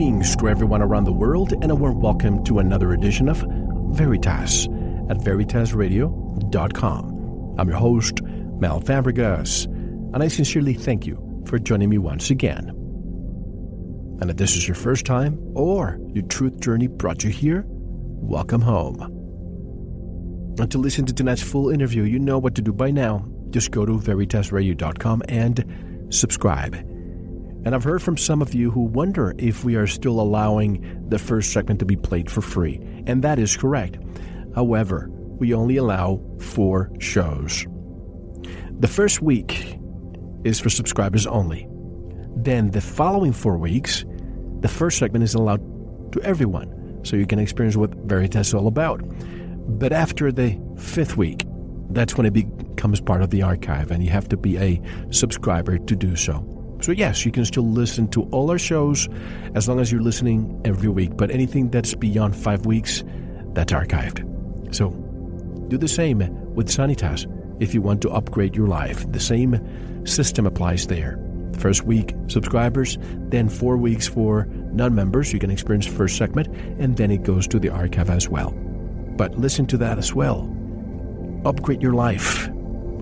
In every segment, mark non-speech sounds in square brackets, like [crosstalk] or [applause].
Greetings to everyone around the world, and a warm welcome to another edition of Veritas at veritasradio.com. I'm your host, Mel Fabregas, and I sincerely thank you for joining me once again. And if this is your first time or your truth journey brought you here, welcome home. And to listen to tonight's full interview, you know what to do by now. Just go to veritasradio.com and subscribe. And I've heard from some of you who wonder if we are still allowing the first segment to be played for free. And that is correct. However, we only allow four shows. The first week is for subscribers only. Then the following four weeks, the first segment is allowed to everyone, so you can experience what Veritas is all about. But after the fifth week, that's when it becomes part of the archive, and you have to be a subscriber to do so. So, yes, you can still listen to all our shows as long as you're listening every week, but anything that's beyond five weeks, that's archived. So, do the same with Sanitas if you want to upgrade your life. The same system applies there. First week, subscribers, then four weeks for non members. You can experience first segment, and then it goes to the archive as well. But listen to that as well. Upgrade your life.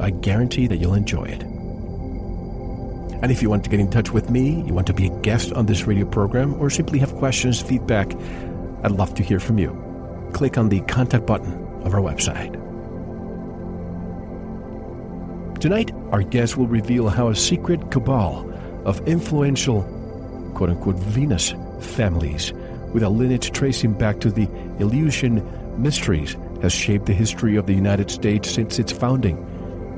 I guarantee that you'll enjoy it. And if you want to get in touch with me, you want to be a guest on this radio program, or simply have questions, feedback, I'd love to hear from you. Click on the contact button of our website. Tonight, our guest will reveal how a secret cabal of influential, quote unquote, Venus families, with a lineage tracing back to the Eleusinian mysteries, has shaped the history of the United States since its founding.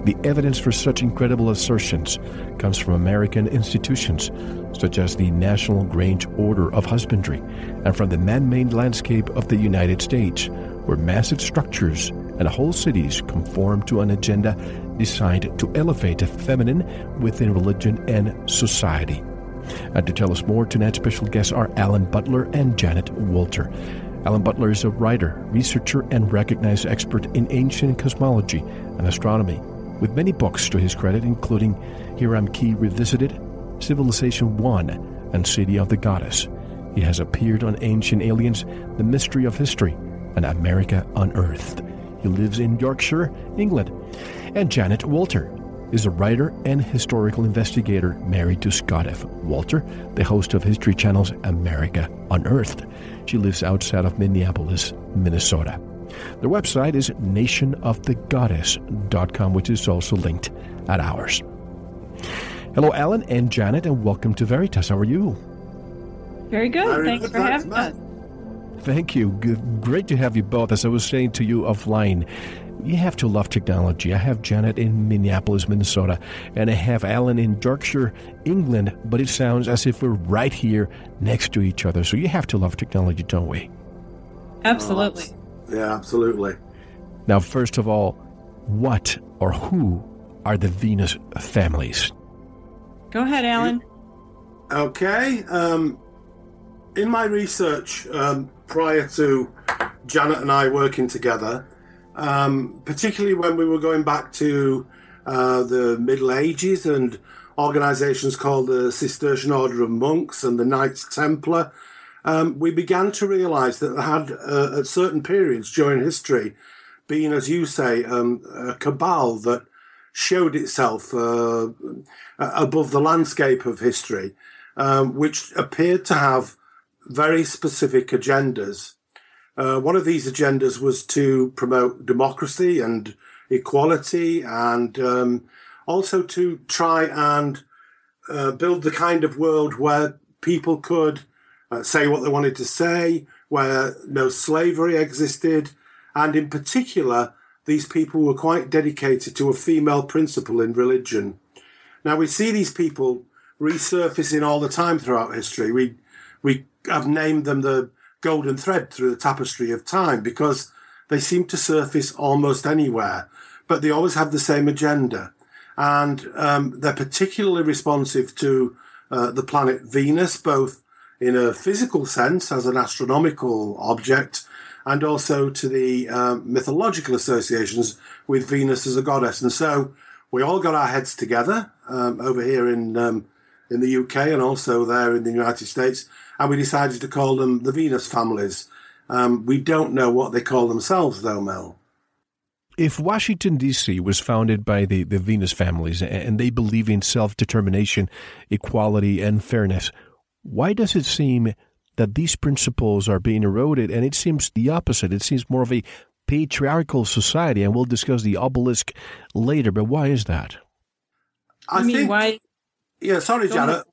The evidence for such incredible assertions comes from American institutions, such as the National Grange Order of Husbandry, and from the man made landscape of the United States, where massive structures and whole cities conform to an agenda designed to elevate the feminine within religion and society. And to tell us more, tonight's special guests are Alan Butler and Janet Wolter. Alan Butler is a writer, researcher, and recognized expert in ancient cosmology and astronomy with many books to his credit, including Hiram Key Revisited, Civilization One, and City of the Goddess. He has appeared on Ancient Aliens, The Mystery of History, and America Unearthed. He lives in Yorkshire, England. And Janet Wolter is a writer and historical investigator married to Scott F. Wolter, the host of History Channel's America Unearthed. She lives outside of Minneapolis, Minnesota. Their website is nationofthegoddess.com, which is also linked at ours. Hello, Alan and Janet, and welcome to Veritas. How are you? Very good. Very Thanks good. for having Matt. us. Thank you. Good, great to have you both. As I was saying to you offline, you have to love technology. I have Janet in Minneapolis, Minnesota, and I have Alan in Yorkshire, England, but it sounds as if we're right here next to each other. So you have to love technology, don't we? Absolutely. Yeah, absolutely. Now, first of all, what or who are the Venus families? Go ahead, Alan. Okay. Um, in my research um, prior to Janet and I working together, um, particularly when we were going back to uh, the Middle Ages and organizations called the Cistercian Order of Monks and the Knights Templar, um, we began to realize that there had, uh, at certain periods during history, been, as you say, um, a cabal that showed itself uh, above the landscape of history, um, which appeared to have very specific agendas. Uh, one of these agendas was to promote democracy and equality and um, also to try and uh, build the kind of world where people could uh, say what they wanted to say, where no slavery existed, and in particular, these people were quite dedicated to a female principle in religion. Now we see these people resurfacing all the time throughout history. We we have named them the golden thread through the tapestry of time because they seem to surface almost anywhere, but they always have the same agenda, and um, they're particularly responsive to uh, the planet Venus, both in a physical sense as an astronomical object, and also to the um, mythological associations with Venus as a goddess. And so we all got our heads together um, over here in um, in the UK and also there in the United States, and we decided to call them the Venus families. Um, we don't know what they call themselves, though, Mel. If Washington, D.C. was founded by the, the Venus families and they believe in self determination, equality, and fairness, why does it seem that these principles are being eroded? And it seems the opposite. It seems more of a patriarchal society, and we'll discuss the obelisk later. But why is that? I, mean, think. why? Yeah, sorry, Go Janet.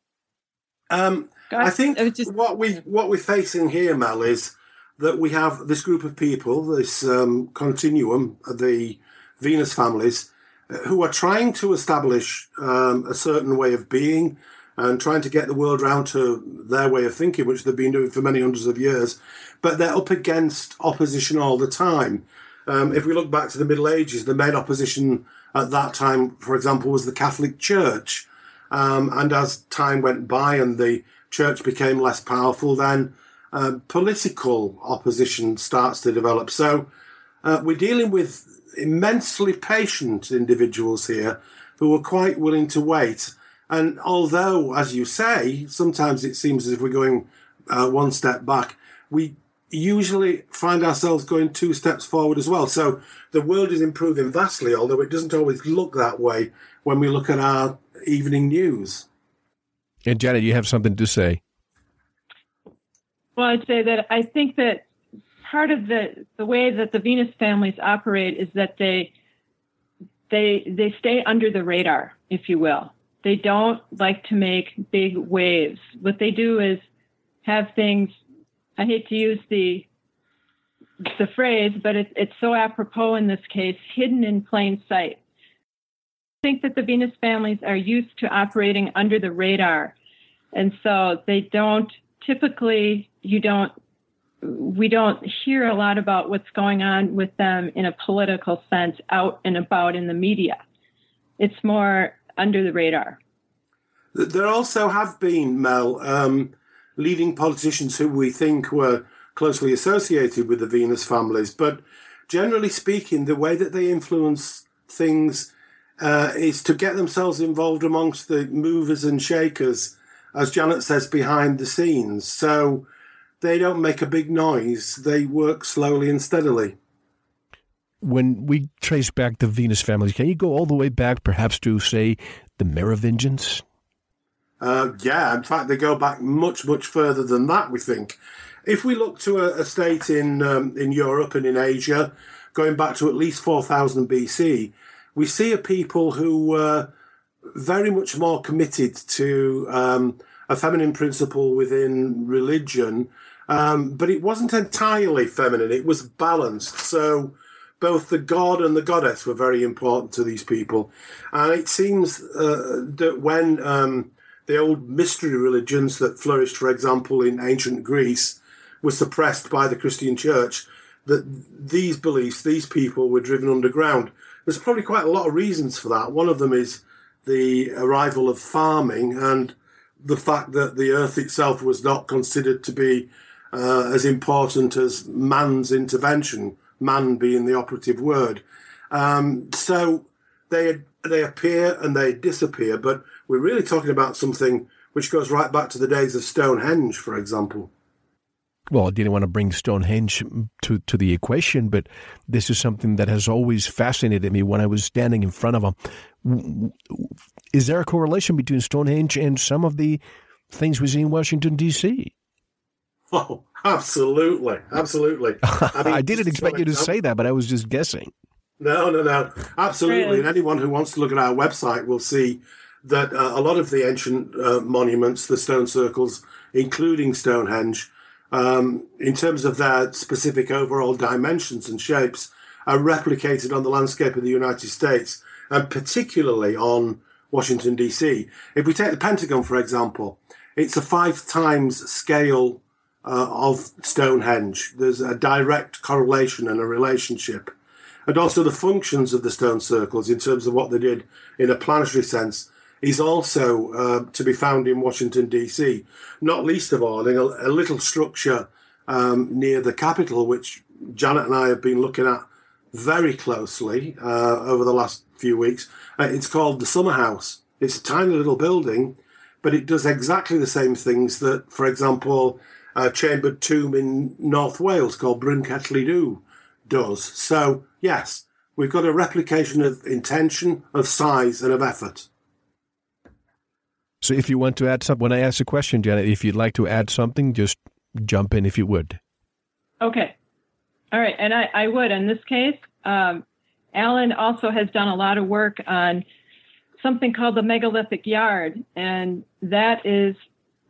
Um, I think I just- what we what we're facing here, Mel, is that we have this group of people, this um, continuum, the Venus families, uh, who are trying to establish um, a certain way of being and trying to get the world round to their way of thinking, which they've been doing for many hundreds of years. But they're up against opposition all the time. Um, if we look back to the Middle Ages, the main opposition at that time, for example, was the Catholic Church. Um, and as time went by and the church became less powerful, then uh, political opposition starts to develop. So uh, we're dealing with immensely patient individuals here who are quite willing to wait. And although, as you say, sometimes it seems as if we're going uh, one step back, we usually find ourselves going two steps forward as well. So the world is improving vastly, although it doesn't always look that way when we look at our evening news. And Janet, you have something to say. Well, I'd say that I think that part of the the way that the Venus families operate is that they they they stay under the radar, if you will. They don't like to make big waves. What they do is have things. I hate to use the the phrase, but it, it's so apropos in this case, hidden in plain sight. I think that the Venus families are used to operating under the radar, and so they don't typically you don't we don't hear a lot about what's going on with them in a political sense out and about in the media. It's more under the radar. There also have been, Mel, um, leading politicians who we think were closely associated with the Venus families, but generally speaking, the way that they influence things uh, is to get themselves involved amongst the movers and shakers, as Janet says, behind the scenes. So they don't make a big noise, they work slowly and steadily. When we trace back the Venus families, can you go all the way back, perhaps to, say, the Merovingians? Uh, yeah, in fact, they go back much, much further than that. We think, if we look to a, a state in um, in Europe and in Asia, going back to at least four thousand BC, we see a people who were very much more committed to um, a feminine principle within religion, um, but it wasn't entirely feminine. It was balanced. So both the god and the goddess were very important to these people, and it seems uh, that when um, the old mystery religions that flourished, for example, in ancient Greece, were suppressed by the Christian Church, that these beliefs, these people were driven underground. There's probably quite a lot of reasons for that. One of them is the arrival of farming and the fact that the earth itself was not considered to be uh, as important as man's intervention, man being the operative word. Um, so they they appear and they disappear, but we're really talking about something which goes right back to the days of Stonehenge, for example. Well, I didn't want to bring Stonehenge to, to the equation, but this is something that has always fascinated me when I was standing in front of them. Is there a correlation between Stonehenge and some of the things we see in Washington, D.C.? [laughs] Oh, absolutely, absolutely. [laughs] I, mean, I didn't expect you to say that, but I was just guessing. No, no, no, absolutely. And anyone who wants to look at our website will see that uh, a lot of the ancient uh, monuments, the stone circles, including Stonehenge, um, in terms of their specific overall dimensions and shapes, are replicated on the landscape of the United States and particularly on Washington, D.C. If we take the Pentagon, for example, it's a five times scale uh, of Stonehenge. There's a direct correlation and a relationship. And also the functions of the stone circles in terms of what they did in a planetary sense is also uh, to be found in Washington, D.C., not least of all in a, a little structure um, near the Capitol, which Janet and I have been looking at very closely uh, over the last few weeks. Uh, it's called the Summer House. It's a tiny little building, but it does exactly the same things that, for example, a chambered tomb in North Wales called Bryn Celli does. So, yes, we've got a replication of intention, of size, and of effort. So, if you want to add something, when I ask a question, Janet, if you'd like to add something, just jump in if you would. Okay. All right. And I, I would in this case. Um, Alan also has done a lot of work on something called the megalithic yard, and that is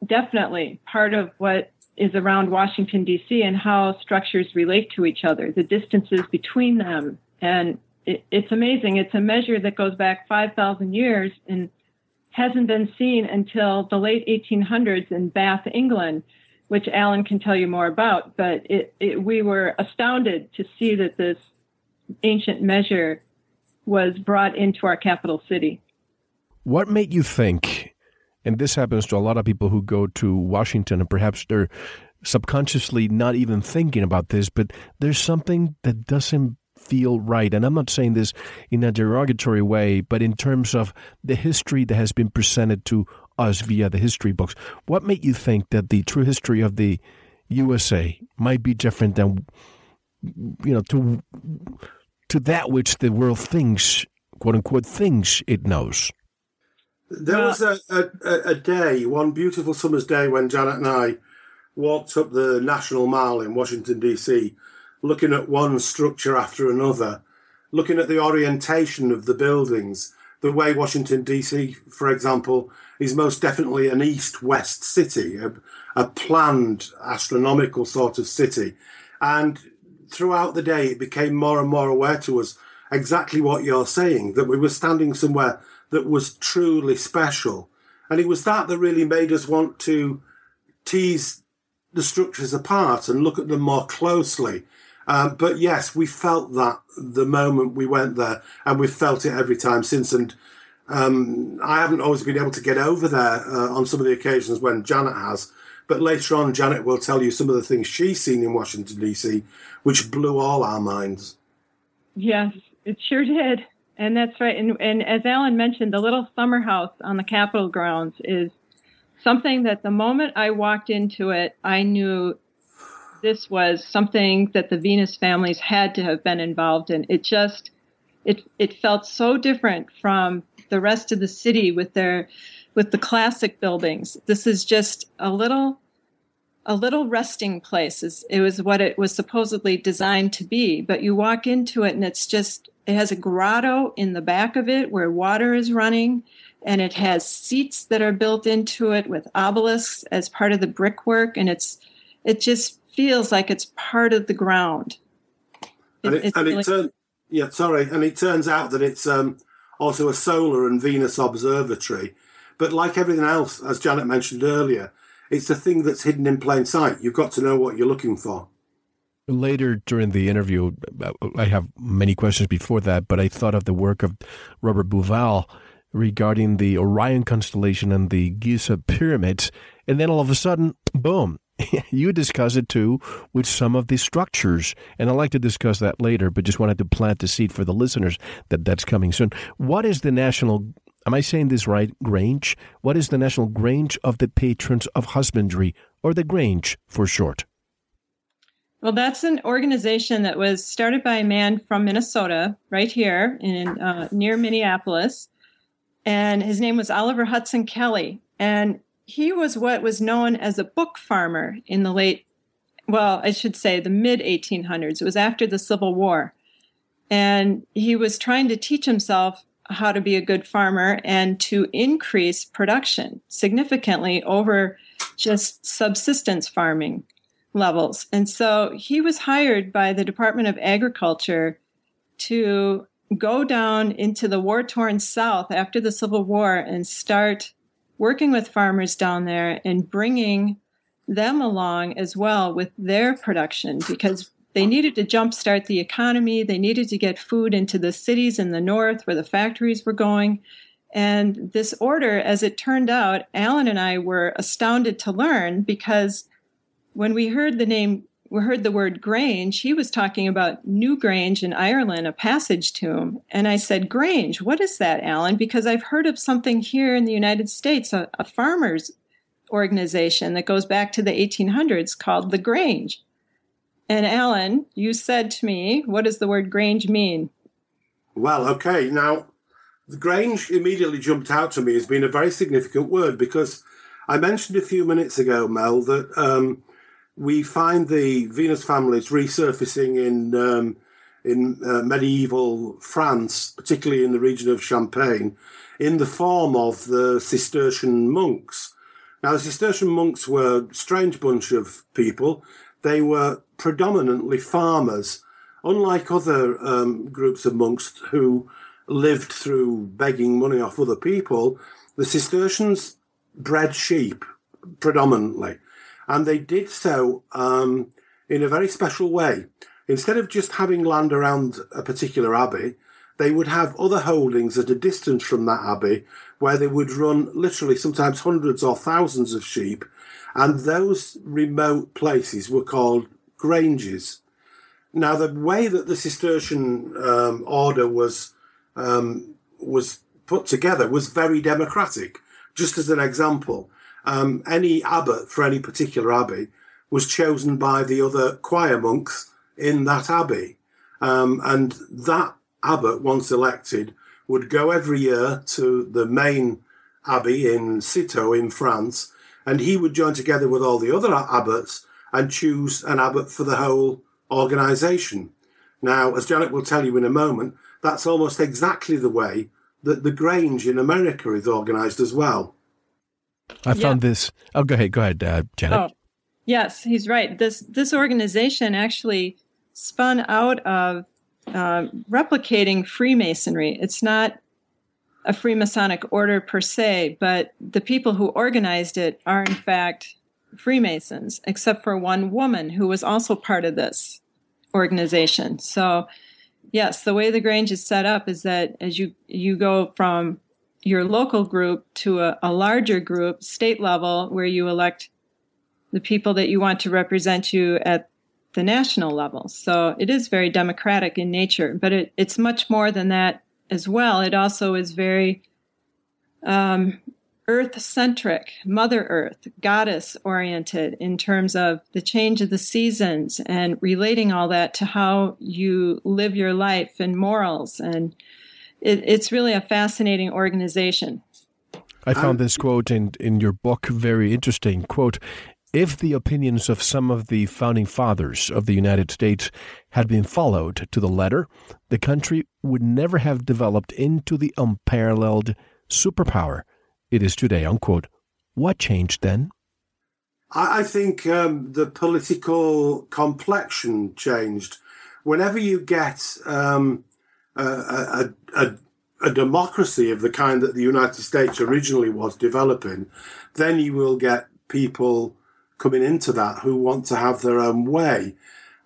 definitely part of what is around Washington, D.C., and how structures relate to each other, the distances between them. And it, it's amazing. It's a measure that goes back 5,000 years and hasn't been seen until the late 1800s in Bath, England, which Alan can tell you more about. But it, it, we were astounded to see that this ancient measure was brought into our capital city. What made you think, and this happens to a lot of people who go to Washington and perhaps they're subconsciously not even thinking about this, but there's something that doesn't feel right. And I'm not saying this in a derogatory way, but in terms of the history that has been presented to us via the history books. What made you think that the true history of the USA might be different than, you know, to to that which the world thinks, quote unquote, thinks it knows. There uh, was a, a, a, day, one beautiful summer's day, when Janet and I walked up the National Mall in Washington, D.C., looking at one structure after another, looking at the orientation of the buildings, the way Washington, D.C., for example, is most definitely an east west city, a, a planned astronomical sort of city. And throughout the day, it became more and more aware to us exactly what you're saying that we were standing somewhere that was truly special. And it was that that really made us want to tease the structures apart and look at them more closely. Um, but yes, we felt that the moment we went there, and we've felt it every time since. And um, I haven't always been able to get over there uh, on some of the occasions when Janet has. But later on, Janet will tell you some of the things she's seen in Washington, D.C., which blew all our minds. Yes, it sure did. And that's right. And, and as Alan mentioned, the little summer house on the Capitol grounds is something that the moment I walked into it, I knew this was something that the Venus families had to have been involved in. It just, it, it felt so different from the rest of the city with their with the classic buildings. This is just a little a little resting place. It was what it was supposedly designed to be, but you walk into it and it's just it has a grotto in the back of it where water is running and it has seats that are built into it with obelisks as part of the brickwork and it's it just feels like it's part of the ground. It, and it, and really- it turn, yeah, sorry, and it turns out that it's um, also a solar and Venus observatory but like everything else, as Janet mentioned earlier, it's a thing that's hidden in plain sight. You've got to know what you're looking for. Later during the interview, I have many questions before that, but I thought of the work of Robert Bauval regarding the Orion constellation and the Giza pyramids. And then all of a sudden, boom, [laughs] you discuss it too with some of the structures. And I'd like to discuss that later, but just wanted to plant the seed for the listeners that that's coming soon. What is the National Am I saying this right? Grange? What is the National Grange of the Patrons of Husbandry, or the Grange for short? Well, that's an organization that was started by a man from Minnesota, right here in uh, near Minneapolis, and his name was Oliver Hudson Kelley. And he was what was known as a book farmer in the late, well, I should say the mid 1800s. It was after the Civil War. And he was trying to teach himself how to be a good farmer and to increase production significantly over just subsistence farming levels. And so he was hired by the Department of Agriculture to go down into the war torn South after the Civil War and start working with farmers down there and bringing them along as well with their production because they needed to jumpstart the economy. They needed to get food into the cities in the north where the factories were going. And this order, as it turned out, Alan and I were astounded to learn because when we heard the name, we heard the word Grange, he was talking about New Grange in Ireland, a passage tomb. And I said, Grange, what is that, Alan? Because I've heard of something here in the United States, a, a farmers organization that goes back to the 1800s called the Grange. And Alan, you said to me, what does the word Grange mean? Well, okay. Now, the Grange immediately jumped out to me as being a very significant word because I mentioned a few minutes ago, Mel, that um, we find the Venus families resurfacing in um, in uh, medieval France, particularly in the region of Champagne, in the form of the Cistercian monks. Now, the Cistercian monks were a strange bunch of people. They were predominantly farmers, unlike other um, groups of monks who lived through begging money off other people. The Cistercians bred sheep predominantly, and they did so um, in a very special way. Instead of just having land around a particular abbey, they would have other holdings at a distance from that abbey where they would run literally sometimes hundreds or thousands of sheep. And those remote places were called granges. Now, the way that the Cistercian um, order was um, was put together was very democratic. Just as an example, um, any abbot for any particular abbey was chosen by the other choir monks in that abbey, um, and that abbot, once elected, would go every year to the main abbey in Citeaux in France, and he would join together with all the other abbots and choose an abbot for the whole organisation. Now, as Janet will tell you in a moment, that's almost exactly the way that the Grange in America is organised as well. I found yeah. this. Oh, go ahead, go ahead, uh, Janet. Oh, yes, he's right. This this organization actually spun out of uh, replicating Freemasonry. It's not a Freemasonic order per se, but the people who organized it are in fact Freemasons, except for one woman who was also part of this organization. So, yes, the way the Grange is set up is that as you you go from your local group to a, a larger group, state level, where you elect the people that you want to represent you at the national level. So it is very democratic in nature, but it, it's much more than that as well. It also is very um, earth centric, Mother Earth, goddess oriented in terms of the change of the seasons and relating all that to how you live your life and morals. And it, it's really a fascinating organization. I found this quote in, in your book very interesting. Quote, if the opinions of some of the founding fathers of the United States had been followed to the letter, the country would never have developed into the unparalleled superpower it is today, unquote. What changed then? I think um, the political complexion changed. Whenever you get um, a, a, a, democracy of the kind that the United States originally was developing, then you will get people coming into that who want to have their own way.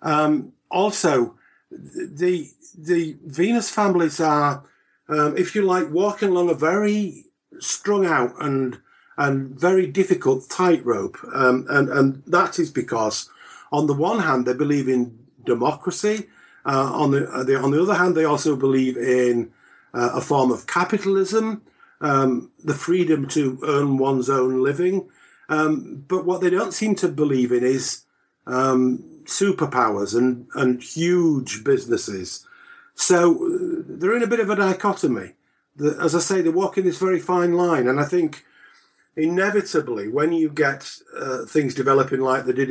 Um, also, the the Venus families are, um, if you like, walking along a very strung out and and very difficult tightrope, um, and and that is because on the one hand they believe in democracy, uh, on the, uh, the, on the other hand they also believe in uh, a form of capitalism, um, the freedom to earn one's own living, um, but what they don't seem to believe in is um, superpowers and and huge businesses. So uh, they're in a bit of a dichotomy as I say, they're walking this very fine line. And I think inevitably, when you get uh, things developing like they did.